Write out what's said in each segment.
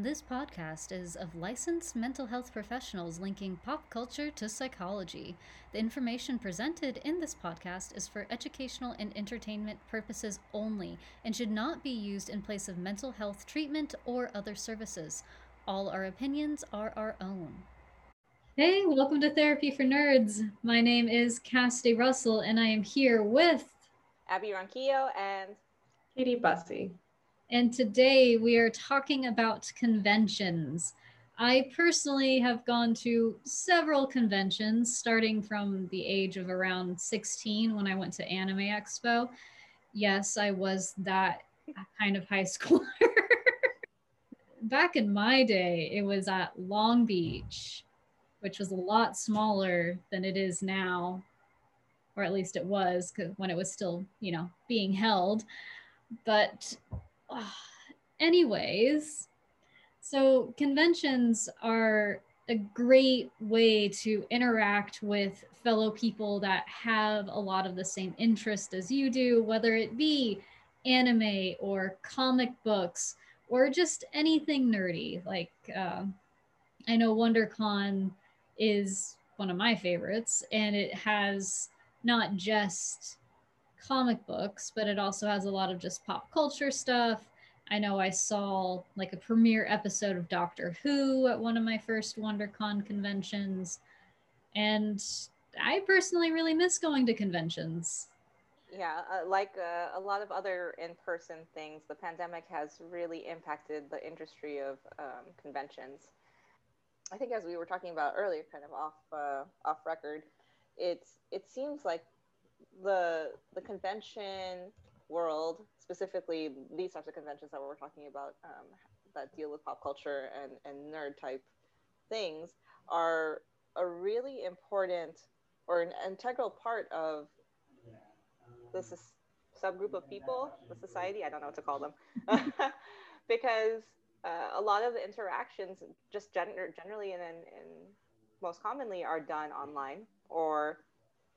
This podcast is of licensed mental health professionals linking pop culture to psychology. The information presented in this podcast is for educational and entertainment purposes only and should not be used in place of mental health treatment or other services. All our opinions are our own. Hey, welcome to Therapy for Nerds. My name is Cassidy Russell, and I am here with Abby Ronquillo and Katie Bussey and today we are talking about conventions. I personally have gone to several conventions, starting from the age of around 16 when I went to Anime Expo. Yes, I was that kind of high schooler. Back in my day, it was at Long Beach, which was a lot smaller than it is now, or at least it was when it was still, you know, being held. But anyways, so conventions are a great way to interact with fellow people that have a lot of the same interest as you do, whether it be anime or comic books or just anything nerdy. Like, uh, I know WonderCon is one of my favorites, and it has not just comic books, but it also has a lot of just pop culture stuff. I know I saw like a premiere episode of Doctor Who at one of my first WonderCon conventions. And I personally really miss going to conventions. Yeah, uh, like uh, a lot of other in person things, the pandemic has really impacted the industry of um, conventions. I think, as we were talking about earlier, kind of off uh, off record, it's it seems like the the convention world, specifically these types of conventions that we're talking about um, that deal with pop culture and, and nerd type things, are a really important or an integral part of this subgroup of people, the society. I don't know what to call them, because uh, a lot of the interactions, just gen- generally and, and most commonly, are done online or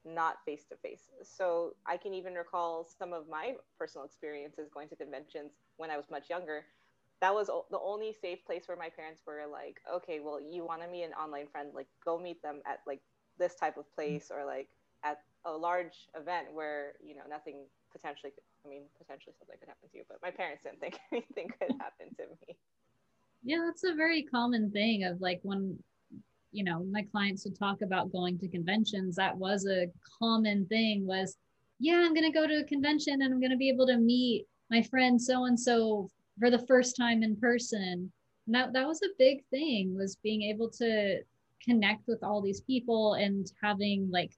not face to face. So I can even recall some of my personal experiences going to conventions when I was much younger. That was the only safe place where my parents were like, okay, well, you want to meet an online friend, like go meet them at like this type of mm-hmm. place or like at a large event where, you know, nothing potentially, I mean, potentially something could happen to you, but my parents didn't think anything could happen to me. Yeah, that's a very common thing of like when you know my clients would talk about going to conventions that was a common thing was yeah i'm going to go to a convention and i'm going to be able to meet my friend so and so for the first time in person. And that, that was a big thing was being able to connect with all these people and having like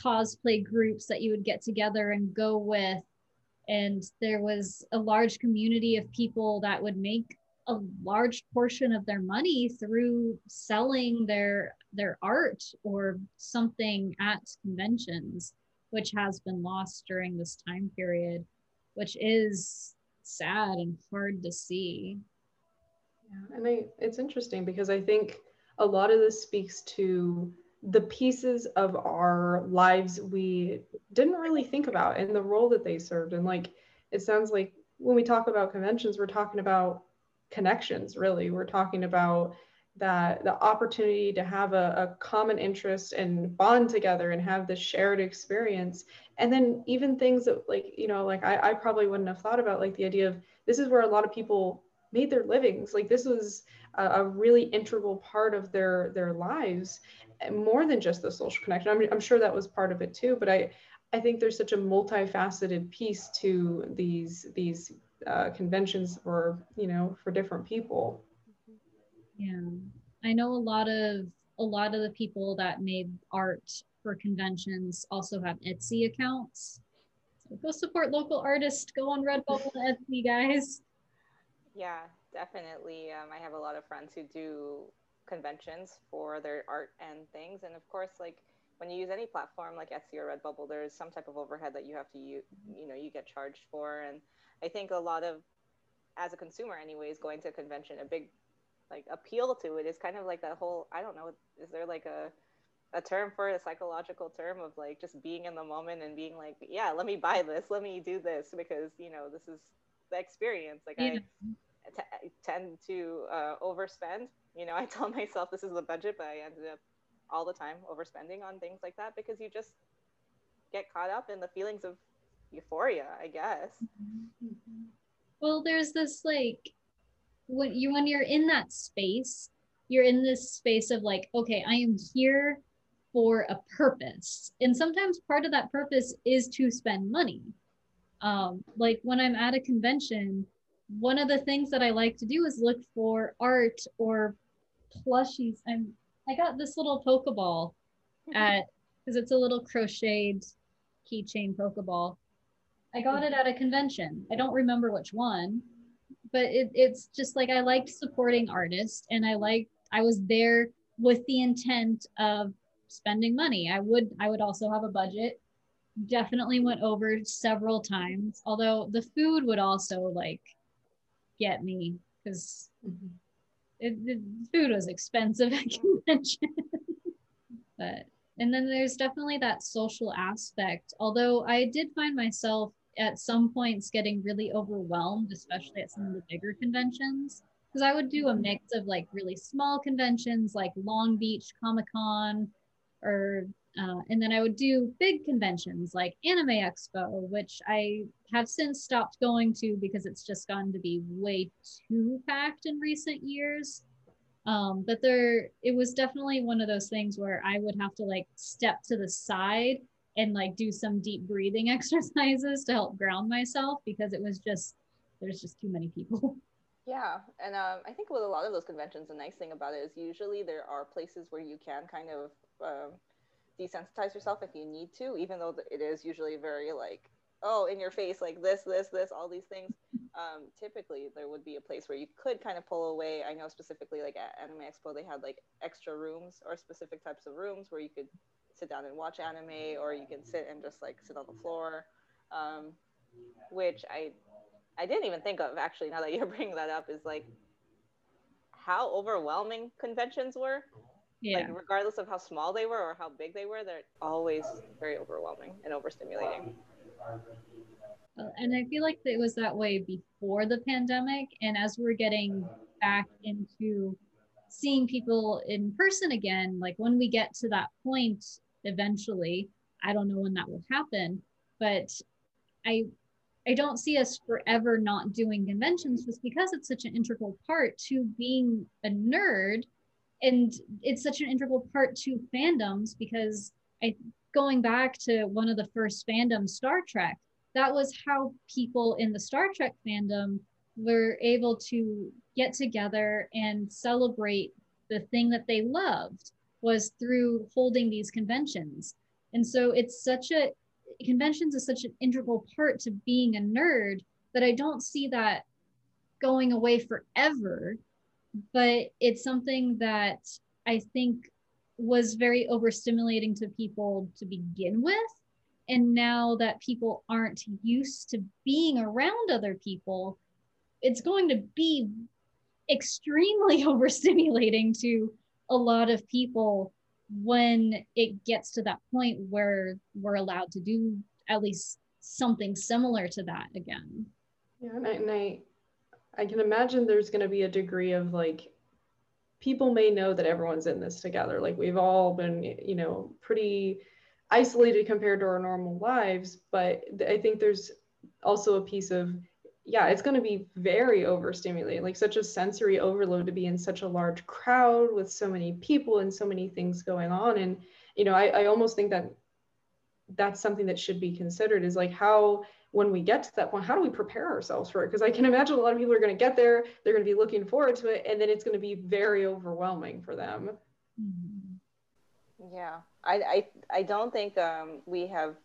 cosplay groups that you would get together and go with. And there was a large community of people that would make a large portion of their money through selling their their art or something at conventions which has been lost during this time period which is sad and hard to see. Yeah and I, it's interesting because i think a lot of this speaks to the pieces of our lives we didn't really think about and the role that they served. And like it sounds like when we talk about conventions we're talking about connections really. We're talking about that the opportunity to have a, a, common interest and bond together and have this shared experience. And then even things that like you know like I, I probably wouldn't have thought about like the idea of this is where a lot of people made their livings. Like this was a, a really integral part of their their lives more than just the social connection. I mean, I'm sure that was part of it too but i i think there's such a multifaceted piece to these these uh, conventions for you know for different people. Yeah. I know a lot of a lot of the people that made art for conventions also have etsy accounts. So go support local artists. Go on redbubble and etsy guys. Yeah definitely. Um, i have a lot of friends who do conventions for their art and things. And of course like when you use any platform like Etsy or Redbubble, there's some type of overhead that you have to you you know you get charged for, and I think a lot of as a consumer, anyways, going to a convention, a big like appeal to it is kind of like that whole I don't know, is there like a a term for a psychological term of like just being in the moment and being like, yeah, let me buy this, let me do this because you know this is the experience. Like yeah. I t- tend to uh, overspend. You know, I tell myself this is the budget, but I ended up all the time overspending on things like that because you just get caught up in the feelings of euphoria, I guess. Well, there's this like when you when you're in that space, you're in this space of like, okay, I am here for a purpose. And sometimes part of that purpose is to spend money. Um, like when I'm at a convention, one of the things that I like to do is look for art or plushies. I'm I got this little Pokeball at because it's a little crocheted keychain Pokeball. I got it at a convention. I don't remember which one, but it, it's just like I liked supporting artists and I liked I was there with the intent of spending money. I would I would also have a budget. Definitely went over several times, although the food would also like get me because mm-hmm. the food was expensive at convention. but and then there's definitely that social aspect. Although I did find myself at some points getting really overwhelmed, especially at some of the bigger conventions. Because I would do a mix of like really small conventions like Long Beach Comic Con, or uh, and then I would do big conventions like Anime Expo, which I have since stopped going to because it's just gotten to be way too packed in recent years. Um, but there, it was definitely one of those things where I would have to like step to the side and like do some deep breathing exercises to help ground myself because it was just there's just too many people. Yeah, and um, I think with a lot of those conventions, the nice thing about it is usually there are places where you can kind of um, desensitize yourself if you need to, even though it is usually very like, oh, in your face, like this, this, this, all these things. Um, typically, there would be a place where you could kind of pull away. I know specifically, like at Anime Expo, they had like extra rooms or specific types of rooms where you could sit down and watch anime, or you can sit and just like sit on the floor, um, which I I didn't even think of actually. Now that you're bringing that up, is like how overwhelming conventions were. Yeah. Like regardless of how small they were or how big they were, they're always very overwhelming and overstimulating. And I feel like it was that way before the pandemic, and as we're getting back into seeing people in person again, like when we get to that point eventually. I don't know when that will happen, but I I don't see us forever not doing conventions just because it's such an integral part to being a nerd and it's such an integral part to fandoms because I going back to one of the first fandoms Star Trek that was how people in the Star Trek fandom were able to get together and celebrate the thing that they loved was through holding these conventions. And so it's such a conventions is such an integral part to being a nerd that I don't see that going away forever. But it's something that I think was very overstimulating to people to begin with. And now that people aren't used to being around other people, it's going to be extremely overstimulating to a lot of people when it gets to that point where we're allowed to do at least something similar to that again. Yeah, and I, and I, I can imagine there's going to be a degree of like, people may know that everyone's in this together. Like we've all been, you know, pretty isolated compared to our normal lives, but I think there's also a piece of yeah, it's going to be very overstimulating, like such a sensory overload to be in such a large crowd with so many people and so many things going on. And, you know, I, I almost think that that's something that should be considered is like how, when we get to that point, how do we prepare ourselves for it? Because I can imagine a lot of people are going to get there, they're going to be looking forward to it, and then it's going to be very overwhelming for them. Yeah, I, I, I don't think um, we have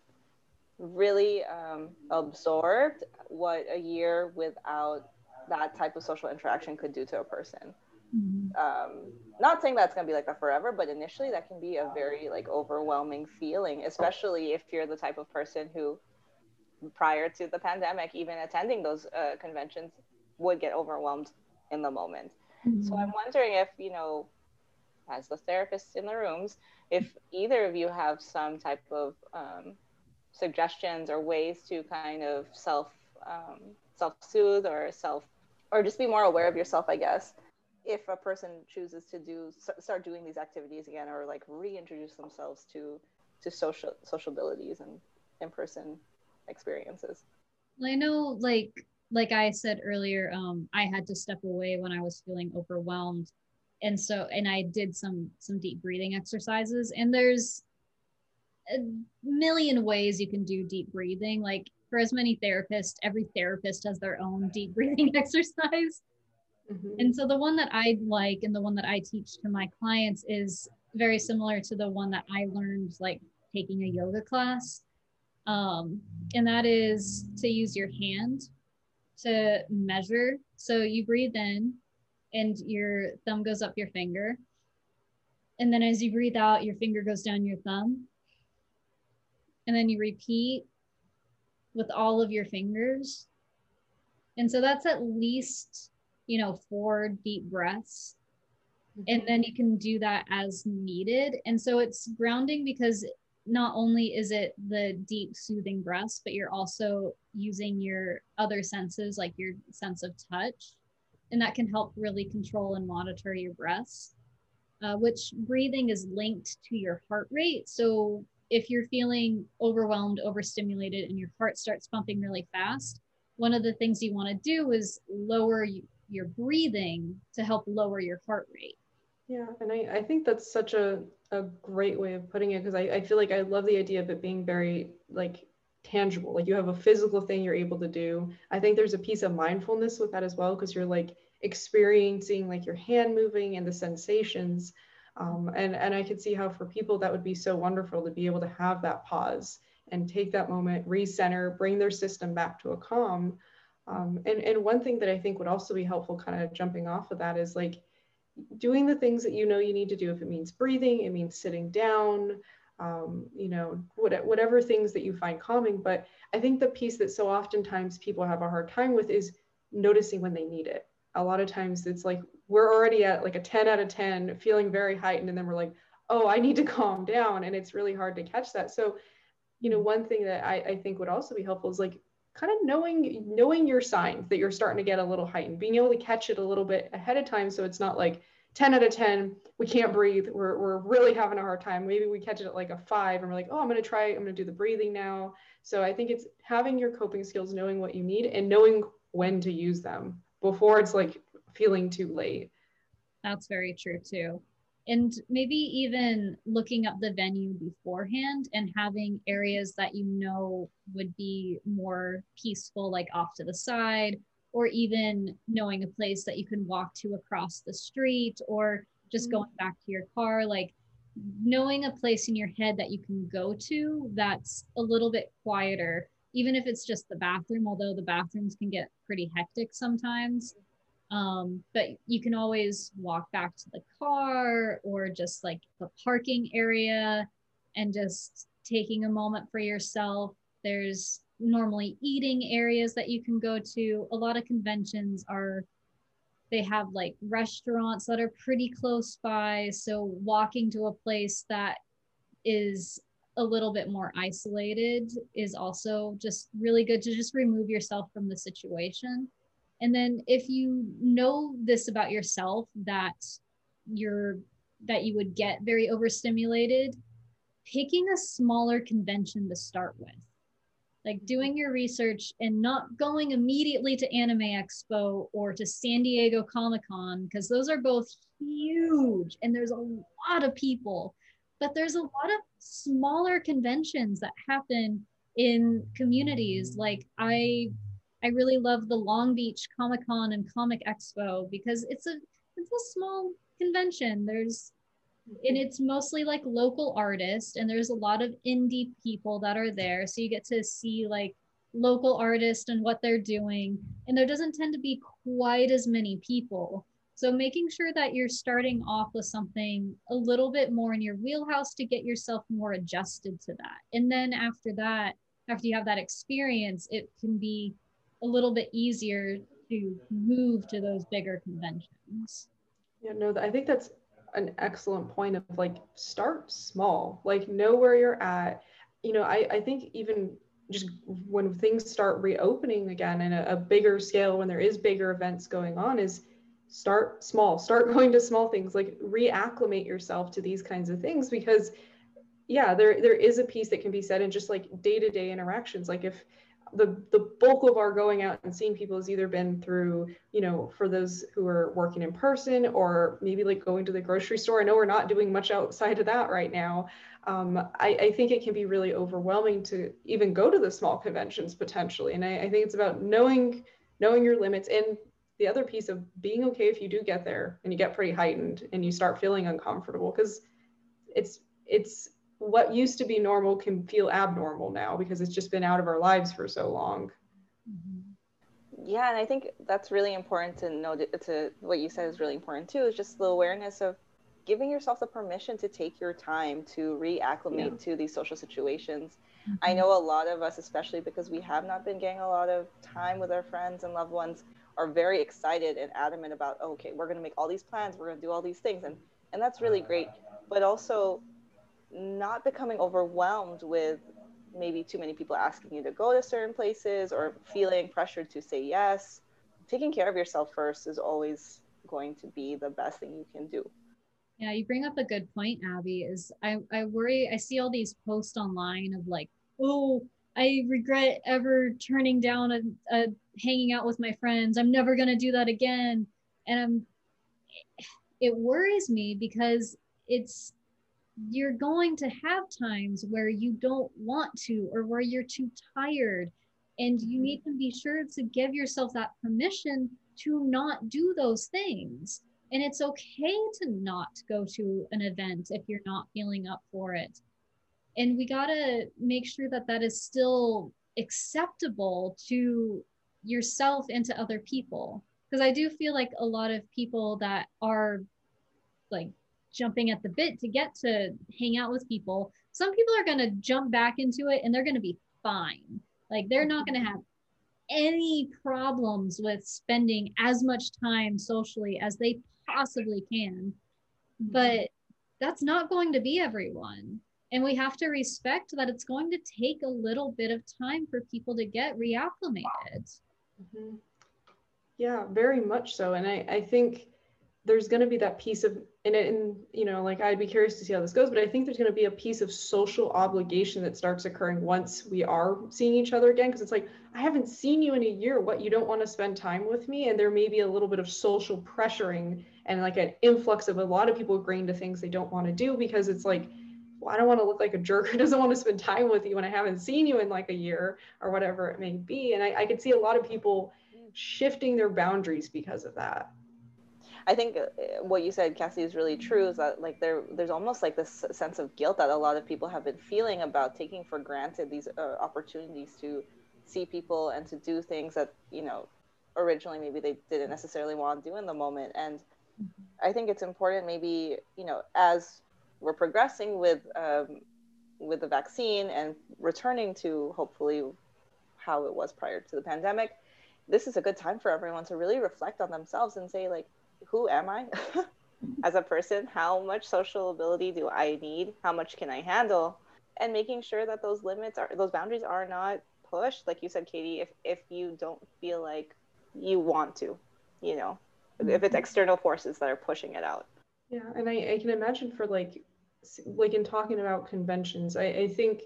really um, absorbed what a year without that type of social interaction could do to a person. Mm-hmm. Um, not saying that's going to be like that forever, but initially that can be a very like overwhelming feeling, especially if you're the type of person who, prior to the pandemic, even attending those uh, conventions, would get overwhelmed in the moment. Mm-hmm. So I'm wondering if you know, as the therapists in the rooms, if either of you have some type of um, suggestions or ways to kind of self um, self soothe or self or just be more aware of yourself, I guess. If a person chooses to do start doing these activities again, or like reintroduce themselves to to social social abilities and in person experiences. Well, I know, like like I said earlier, um, I had to step away when I was feeling overwhelmed, and so and I did some some deep breathing exercises. And there's a million ways you can do deep breathing. Like for as many therapists, every therapist has their own deep breathing exercise. Mm-hmm. And so the one that I like and the one that I teach to my clients is very similar to the one that I learned like taking a yoga class. Um, and that is to use your hand to measure. So you breathe in and your thumb goes up your finger. And then as you breathe out, your finger goes down your thumb. And then you repeat with all of your fingers. And so that's at least, you know, four deep breaths. And then you can do that as needed. And so it's grounding because not only is it the deep soothing breaths, but you're also using your other senses, like your sense of touch. And that can help really control and monitor your breaths, uh, which breathing is linked to your heart rate. So if you're feeling overwhelmed, overstimulated, and your heart starts pumping really fast, one of the things you want to do is lower your breathing to help lower your heart rate. Yeah, and I, I think that's such a, a great way of putting it because I, I feel like I love the idea of it being very like tangible. Like you have a physical thing you're able to do. I think there's a piece of mindfulness with that as well because you're like experiencing like your hand moving and the sensations um, and, and I could see how for people that would be so wonderful to be able to have that pause and take that moment, recenter, bring their system back to a calm. Um, and, and one thing that I think would also be helpful, kind of jumping off of that, is like doing the things that you know you need to do. If it means breathing, it means sitting down, um, you know, what, whatever things that you find calming. But I think the piece that so oftentimes people have a hard time with is noticing when they need it. A lot of times it's like we're already at like a 10 out of 10 feeling very heightened. And then we're like oh i need to calm down. And it's really hard to catch that. So you know one thing that i, I think would also be helpful is like kind of knowing knowing your signs that you're starting to get a little heightened being able to catch it a little bit ahead of time. So it's not like 10 out of 10 we can't breathe. We're, we're really having a hard time. Maybe we catch it at like a five and we're like oh i'm going to try i'm going to do the breathing now. So i think it's having your coping skills knowing what you need and knowing when to use them before it's like feeling too late. That's very true too. And maybe even looking up the venue beforehand and having areas that you know would be more peaceful, like off to the side, or even knowing a place that you can walk to across the street, or just mm-hmm. going back to your car. Like knowing a place in your head that you can go to that's a little bit quieter, even if it's just the bathroom, although the bathrooms can get pretty hectic sometimes. Um, but you can always walk back to the car or just like the parking area and just taking a moment for yourself. There's normally eating areas that you can go to. A lot of conventions are, they have like restaurants that are pretty close by. So walking to a place that is a little bit more isolated is also just really good to just remove yourself from the situation and then if you know this about yourself that you're that you would get very overstimulated, picking a smaller convention to start with. Like doing your research and not going immediately to Anime Expo or to San Diego Comic Con, because those are both huge and there's a lot of people. But there's a lot of smaller conventions that happen in communities. Like I I really love the Long Beach Comic Con and Comic Expo because it's a it's a small convention. There's and it's mostly like local artists and there's a lot of indie people that are there. So you get to see like local artists and what they're doing. And there doesn't tend to be quite as many people. So making sure that you're starting off with something a little bit more in your wheelhouse to get yourself more adjusted to that. And then after that, after you have that experience, it can be a little bit easier to move to those bigger conventions. Yeah, no, I think that's an excellent point of like start small, like know where you're at. You know, I, I think even just when things start reopening again in a, a bigger scale, when there is bigger events going on, is start small, start going to small things, like reacclimate yourself to these kinds of things because yeah, there there is a piece that can be said in just like day-to-day interactions. Like if the the bulk of our going out and seeing people has either been through you know for those who are working in person or maybe like going to the grocery store. I know we're not doing much outside of that right now. Um, I, I, think it can be really overwhelming to even go to the small conventions potentially. And I, I think it's about knowing knowing your limits and the other piece of being okay if you do get there and you get pretty heightened and you start feeling uncomfortable because it's it's what used to be normal can feel abnormal now because it's just been out of our lives for so long. Mm-hmm. Yeah, and I think that's really important to know. To, to what you said is really important too. Is just the awareness of giving yourself the permission to take your time to reacclimate yeah. to these social situations. Mm-hmm. I know a lot of us, especially because we have not been getting a lot of time with our friends and loved ones, are very excited and adamant about, oh, okay, we're going to make all these plans, we're going to do all these things, and and that's really great. But also not becoming overwhelmed with maybe too many people asking you to go to certain places or feeling pressured to say yes. Taking care of yourself first is always going to be the best thing you can do. Yeah, you bring up a good point, Abby. Is I, I worry, I see all these posts online of like, oh, I regret ever turning down a, a hanging out with my friends. I'm never going to do that again. And I'm, it worries me because it's you're going to have times where you don't want to or where you're too tired. And you need to be sure to give yourself that permission to not do those things. And it's okay to not go to an event if you're not feeling up for it. And we got to make sure that that is still acceptable to yourself and to other people. Because i do feel like a lot of people that are like jumping at the bit to get to hang out with people. Some people are going to jump back into it and they're going to be fine. Like they're not going to have any problems with spending as much time socially as they possibly can. But that's not going to be everyone. And we have to respect that it's going to take a little bit of time for people to get reacclimated. Mm-hmm. Yeah, very much so. And I, I think there's going to be that piece of and, and you know like i'd be curious to see how this goes but i think there's going to be a piece of social obligation that starts occurring once we are seeing each other again because it's like i haven't seen you in a year what you don't want to spend time with me and there may be a little bit of social pressuring and like an influx of a lot of people agreeing to things they don't want to do because it's like well, I don't want to look like a jerk who doesn't want to spend time with you when I haven't seen you in like a year or whatever it may be. And I, I could see a lot of people shifting their boundaries because of that. I think uh, what you said, Cassie, is really true. Is that like there, there's almost like this sense of guilt that a lot of people have been feeling about taking for granted these uh, opportunities to see people and to do things that you know originally maybe they didn't necessarily want to do in the moment. And I think it's important, maybe you know, as we're progressing with um, with the vaccine and returning to hopefully how it was prior to the pandemic this is a good time for everyone to really reflect on themselves and say like who am I as a person? How much social ability do I need? How much can I handle? And making sure that those limits are those boundaries are not pushed. Like you said, Katie, if if you don't feel like you want to, you know, if it's mm-hmm. external forces that are pushing it out. Yeah, and I, I can imagine for like like in talking about conventions, I, I think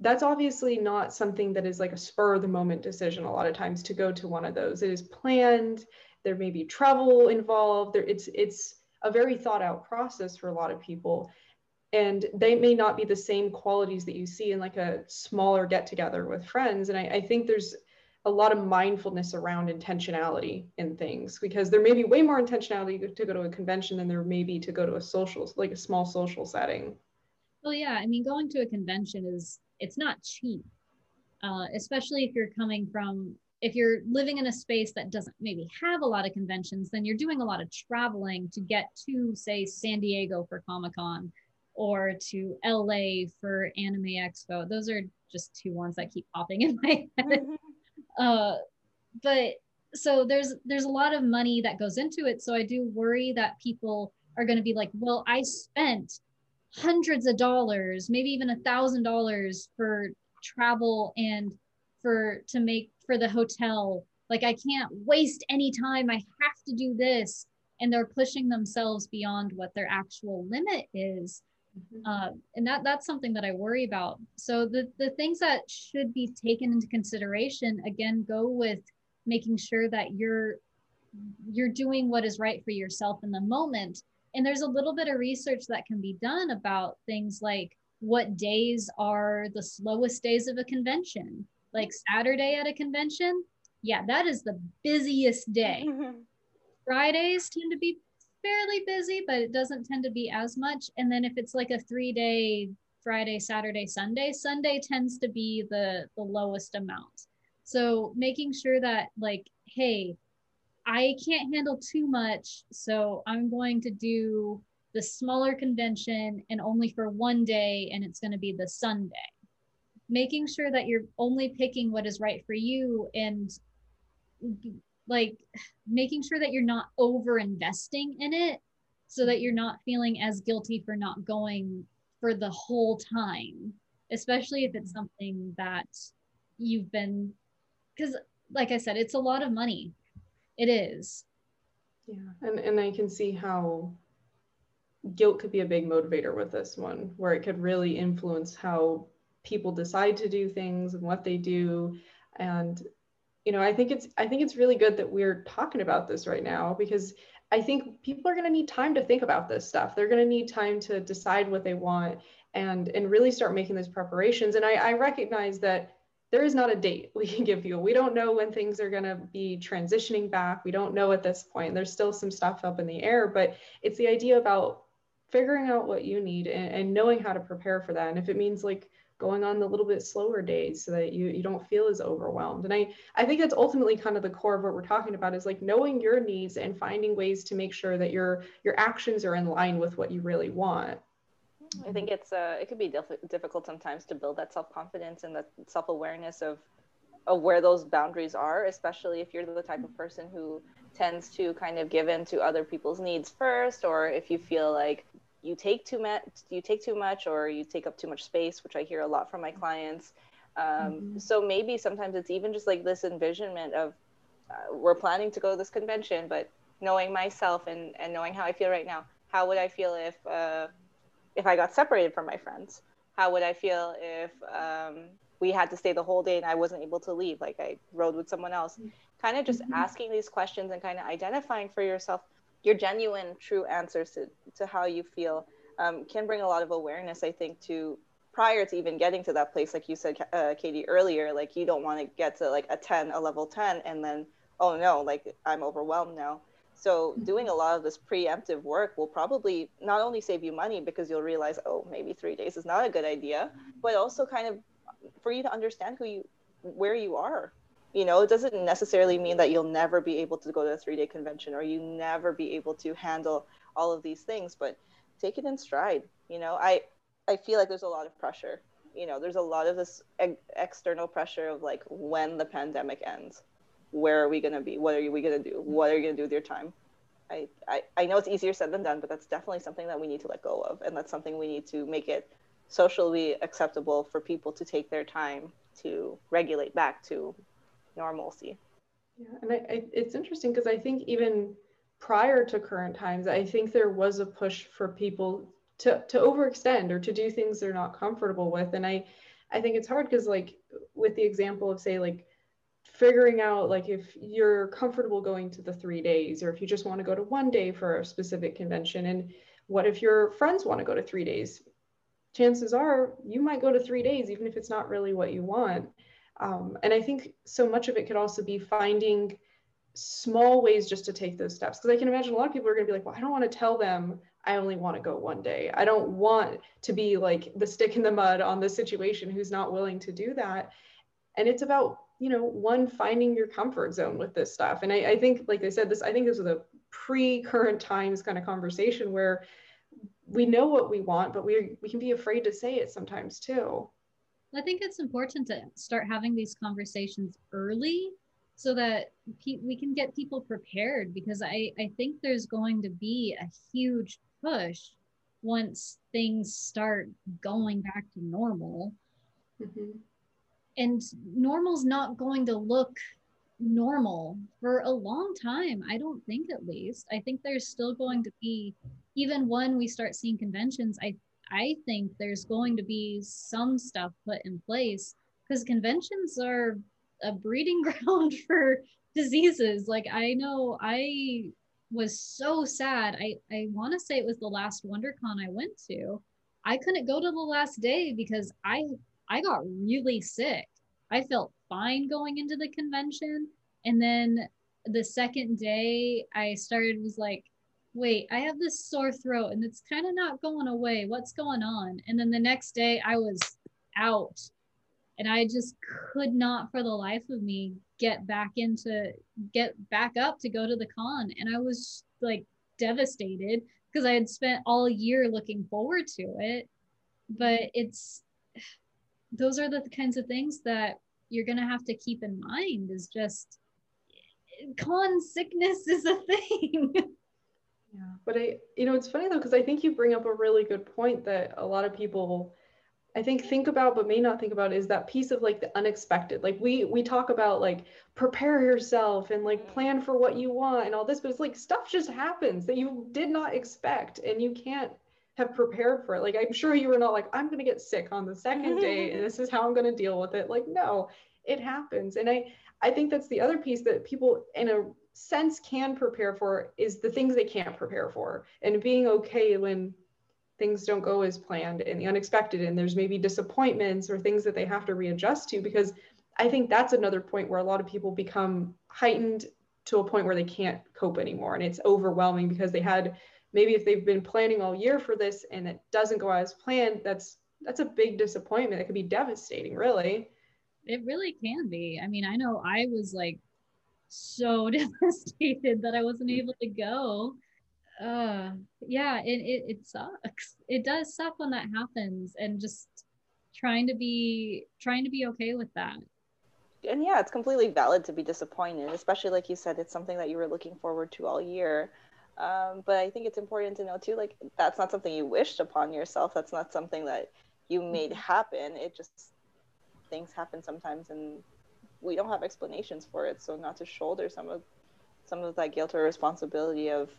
that's obviously not something that is like a spur of the moment decision a lot of times to go to one of those. It is planned, there may be travel involved. There it's it's a very thought out process for a lot of people. And they may not be the same qualities that you see in like a smaller get together with friends. And I, I think there's a lot of mindfulness around intentionality in things because there may be way more intentionality to go to a convention than there may be to go to a social like a small social setting. Well yeah i mean going to a convention is it's not cheap uh, especially if you're coming from if you're living in a space that doesn't maybe have a lot of conventions, then you're doing a lot of traveling to get to, say, San Diego for Comic Con or to LA for Anime Expo. Those are just two ones that keep popping in my head. Mm-hmm. Uh, but so there's there's a lot of money that goes into it. So I do worry that people are going to be like, well, I spent hundreds of dollars, maybe even a thousand dollars for travel and for to make for the hotel. Like i can't waste any time. I have to do this. And they're pushing themselves beyond what their actual limit is. Mm-hmm. uh, and that that's something that i worry about. So the the things that should be taken into consideration again go with making sure that you're you're doing what is right for yourself in the moment. And there's a little bit of research that can be done about things like what days are the slowest days of a convention like saturday at a convention yeah that is the busiest day mm-hmm. fridays tend to be fairly busy but it doesn't tend to be as much and then if it's like a three day friday saturday sunday sunday tends to be the the lowest amount so making sure that like hey I can't handle too much. So I'm going to do the smaller convention and only for one day, and it's going to be the Sunday. Making sure that you're only picking what is right for you and like making sure that you're not over investing in it so that you're not feeling as guilty for not going for the whole time, especially if it's something that you've been, because like I said, it's a lot of money it is. Yeah, and, and I can see how guilt could be a big motivator with this one, where it could really influence how people decide to do things and what they do. And you know, I think it's I think it's really good that we're talking about this right now because I think people are going to need time to think about this stuff. They're going to need time to decide what they want and and really start making those preparations. And I, I recognize that there is not a date we can give you. We don't know when things are going to be transitioning back. We don't know at this point. There's still some stuff up in the air, but it's the idea about figuring out what you need and, and knowing how to prepare for that. And if it means like going on the little bit slower days so that you, you don't feel as overwhelmed. And I, I think that's ultimately kind of the core of what we're talking about is like knowing your needs and finding ways to make sure that your your actions are in line with what you really want. I think it's uh, it could be diff- difficult sometimes to build that self confidence and the self awareness of of where those boundaries are, especially if you're the type of person who tends to kind of give in to other people's needs first, or if you feel like you take too much, you take too much, or you take up too much space, which I hear a lot from my clients. Um, mm-hmm. So maybe sometimes it's even just like this envisionment of uh, we're planning to go to this convention, but knowing myself and, and knowing how I feel right now, how would I feel if uh, if I got separated from my friends? How would I feel if um, we had to stay the whole day and I wasn't able to leave? Like I rode with someone else. Mm-hmm. Kind of just mm-hmm. asking these questions and kind of identifying for yourself your genuine, true answers to, to how you feel um, can bring a lot of awareness, I think, to prior to even getting to that place. Like you said, uh, Katie, earlier, like you don't want to get to like a 10, a level 10, and then, oh no, like I'm overwhelmed now. So doing a lot of this preemptive work will probably not only save you money because you'll realize, oh, maybe three days is not a good idea, but also kind of for you to understand who you, where you are. You know, it doesn't necessarily mean that you'll never be able to go to a three day convention or you never be able to handle all of these things, but take it in stride. You know, I, I feel like there's a lot of pressure. You know, there's a lot of this external pressure of like when the pandemic ends where are we going to be? What are we going to do? What are you going to do with your time? I, I, I know it's easier said than done, but that's definitely something that we need to let go of. And that's something we need to make it socially acceptable for people to take their time to regulate back to normalcy. Yeah, and I, I, it's interesting because I think even prior to current times, I think there was a push for people to, to overextend or to do things they're not comfortable with. And I, I think it's hard because like with the example of say like figuring out like if you're comfortable going to the three days or if you just want to go to one day for a specific convention and what if your friends want to go to three days chances are you might go to three days even if it's not really what you want um, and i think so much of it could also be finding small ways just to take those steps because i can imagine a lot of people are going to be like well i don't want to tell them i only want to go one day i don't want to be like the stick in the mud on the situation who's not willing to do that and it's about you know, one finding your comfort zone with this stuff. And I, I think, like I said, this, I think this was a pre-current times kind of conversation where we know what we want, but we we can be afraid to say it sometimes too. I think it's important to start having these conversations early so that pe- we can get people prepared because I, I think there's going to be a huge push once things start going back to normal. Mm-hmm and normal's not going to look normal for a long time i don't think at least i think there's still going to be even when we start seeing conventions i i think there's going to be some stuff put in place because conventions are a breeding ground for diseases. Like i know i was so sad. I i want to say it was the last wondercon i went to. I couldn't go to the last day because i i got really sick. I felt fine going into the convention. And then the second day I started was like, wait, I have this sore throat and it's kind of not going away. What's going on? And then the next day I was out and I just could not for the life of me get back into get back up to go to the con and I was like devastated because I had spent all year looking forward to it but it's those are the kinds of things that you're going to have to keep in mind is just con sickness is a thing. but I, you know, it's funny though, because I think you bring up a really good point that a lot of people I think think about but may not think about is that piece of like the unexpected. Like we we talk about like prepare yourself and like mm-hmm. plan for what you want and all this, but it's like stuff just happens that you did not expect and you can't have prepared for it. Like I'm sure you were not like, I'm gonna get sick on the second day and this is how I'm gonna deal with it. Like, no, it happens. And I I think that's the other piece that people in a sense can prepare for is the things they can't prepare for and being okay when things don't go as planned and the unexpected and there's maybe disappointments or things that they have to readjust to because I think that's another point where a lot of people become heightened to a point where they can't cope anymore and it's overwhelming because they had maybe if they've been planning all year for this and it doesn't go as planned, that's that's a big disappointment. It could be devastating, really. It really can be. I mean, I know I was like so devastated that I wasn't able to go. Uh yeah, it, it it sucks. It does suck when that happens and just trying to be trying to be okay with that and yeah, it's completely valid to be disappointed, especially like you said, it's something that you were looking forward to all year. Um, but I think it's important to know too, like that's not something you wished upon yourself. That's not something that you made mm-hmm. happen. It just things happen sometimes, and we don't have explanations for it. So not to shoulder some of some of that guilt or responsibility of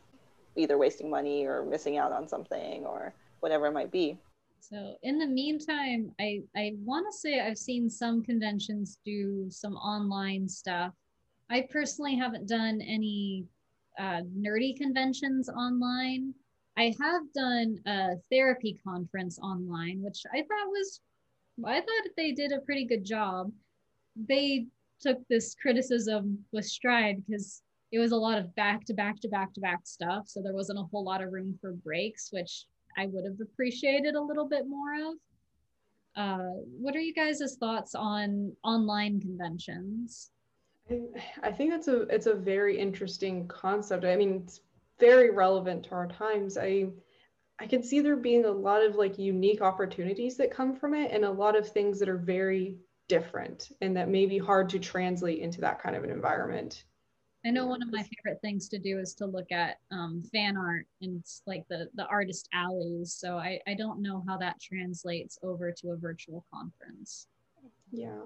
either wasting money or missing out on something or whatever it might be. So in the meantime, I I want to say I've seen some conventions do some online stuff. I personally haven't done any uh, nerdy conventions online. I have done a therapy conference online, which I thought was, I thought they did a pretty good job. They took this criticism with stride because it was a lot of back to back to back to back stuff. So there wasn't a whole lot of room for breaks, which I would have appreciated a little bit more of. Uh, what are you guys' thoughts on online conventions? I think that's a it's a very interesting concept. I mean, it's very relevant to our times. I I can see there being a lot of like unique opportunities that come from it and a lot of things that are very different and that may be hard to translate into that kind of an environment. I know one of my favorite things to do is to look at um, fan art and like the the artist alleys. So I, I don't know how that translates over to a virtual conference. Yeah.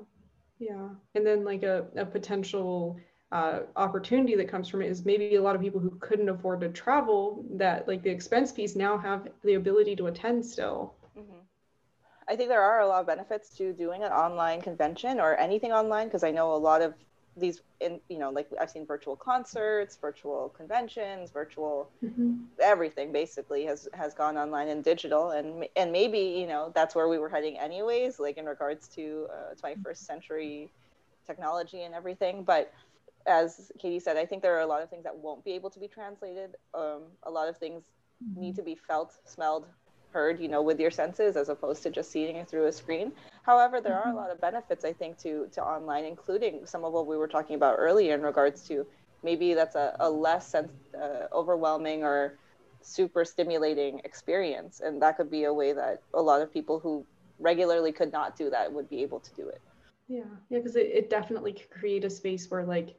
Yeah. And then like a, a potential uh, opportunity that comes from it is maybe a lot of people who couldn't afford to travel that like the expense piece now have the ability to attend still. Mm-hmm. I think there are a lot of benefits to doing an online convention or anything online because I know a lot of these in you know like i've seen virtual concerts virtual conventions virtual mm-hmm. everything basically has has gone online and digital and and maybe you know that's where we were heading anyways like in regards to uh, 21st century technology and everything but as katie said i think there are a lot of things that won't be able to be translated um, a lot of things mm-hmm. need to be felt smelled heard, you know, with your senses as opposed to just seeing it through a screen. However, there are a mm-hmm. lot of benefits, I think, to to online, including some of what we were talking about earlier in regards to maybe that's a, a less sense, uh, overwhelming or super stimulating experience, and that could be a way that a lot of people who regularly could not do that would be able to do it. Yeah, yeah, because it, it definitely could create a space where like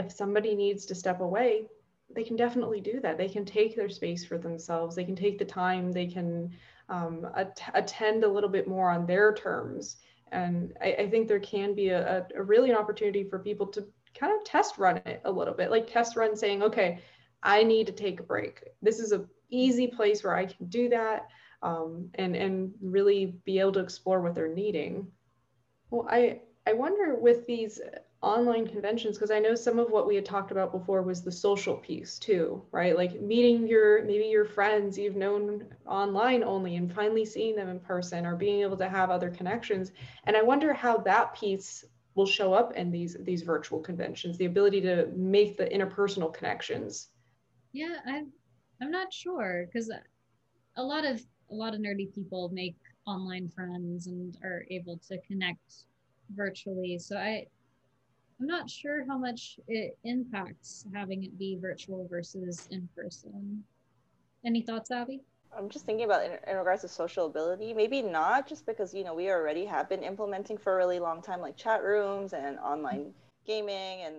if somebody needs to step away, they can definitely do that. They can take their space for themselves. They can take the time. They can um, at- attend a little bit more on their terms. And I, I think there can be a, a, really an opportunity for people to kind of test run it a little bit, like test run saying, okay, I need to take a break. This is a easy place where I can do that um, and and really be able to explore what they're needing. Well, I I wonder with these online conventions because I know some of what we had talked about before was the social piece too, right? Like meeting your maybe your friends you've known online only and finally seeing them in person or being able to have other connections. And I wonder how that piece will show up in these these virtual conventions, the ability to make the interpersonal connections. Yeah, I'm I'm not sure because uh, a lot of a lot of nerdy people make online friends and are able to connect virtually. So I I'm not sure how much it impacts having it be virtual versus in person. Any thoughts, Abby? I'm just thinking about in, in, regards to social ability, maybe not just because you know we already have been implementing for a really long time like chat rooms and online gaming and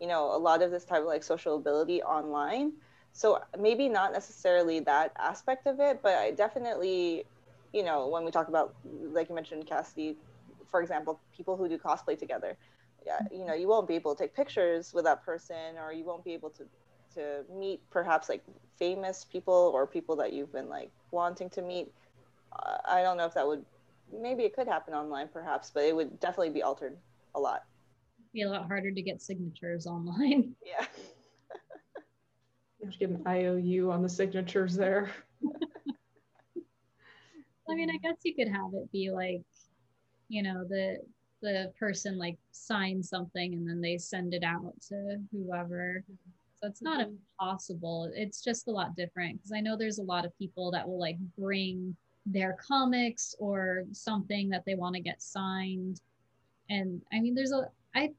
you know a lot of this type of like social ability online. So maybe not necessarily that aspect of it, but I definitely, you know, when we talk about like you mentioned Cassidy, for example, people who do cosplay together, you know, you won't be able to take pictures with that person, or you won't be able to to meet perhaps like famous people or people that you've been like wanting to meet. Uh, I don't know if that would maybe it could happen online perhaps, but it would definitely be altered a lot. Be a lot harder to get signatures online. Yeah. you have to get an IOU on the signatures there. I mean, I guess you could have it be like, you know, the the person like signs something and then they send it out to whoever. So it's not mm-hmm. impossible. It's just a lot different because I know there's a lot of people that will like bring their comics or something that they want to get signed. And I mean, there's a, I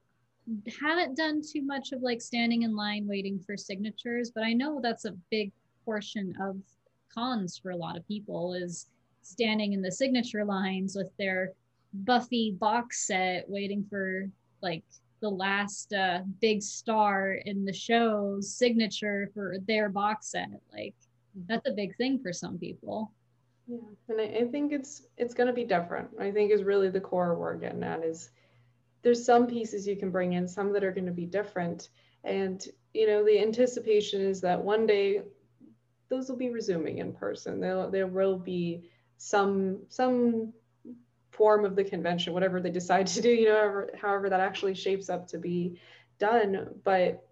haven't done too much of like standing in line waiting for signatures, but I know that's a big portion of cons for a lot of people is standing in the signature lines with their Buffy box set waiting for like the last uh, big star in the show's signature for their box set. Like that's a big thing for some people. Yeah, and I, I think it's it's going to be different. I think is really the core we're getting at is there's some pieces you can bring in, some that are going to be different, and you know the anticipation is that one day those will be resuming in person. There there will be some some form of the convention, whatever they decide to do, you know, however, however that actually shapes up to be done. But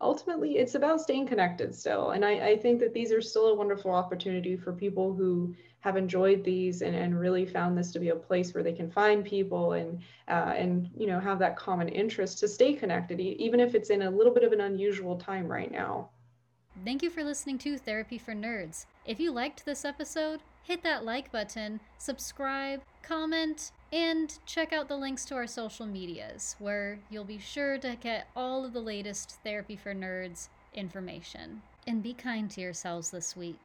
ultimately, it's about staying connected still. And I, I think that these are still a wonderful opportunity for people who have enjoyed these and, and really found this to be a place where they can find people and uh, and you know have that common interest to stay connected, even if it's in a little bit of an unusual time right now. Thank you for listening to Therapy for Nerds. If you liked this episode, hit that like button, subscribe, comment, and check out the links to our social medias, where you'll be sure to get all of the latest Therapy for Nerds information. And be kind to yourselves this week.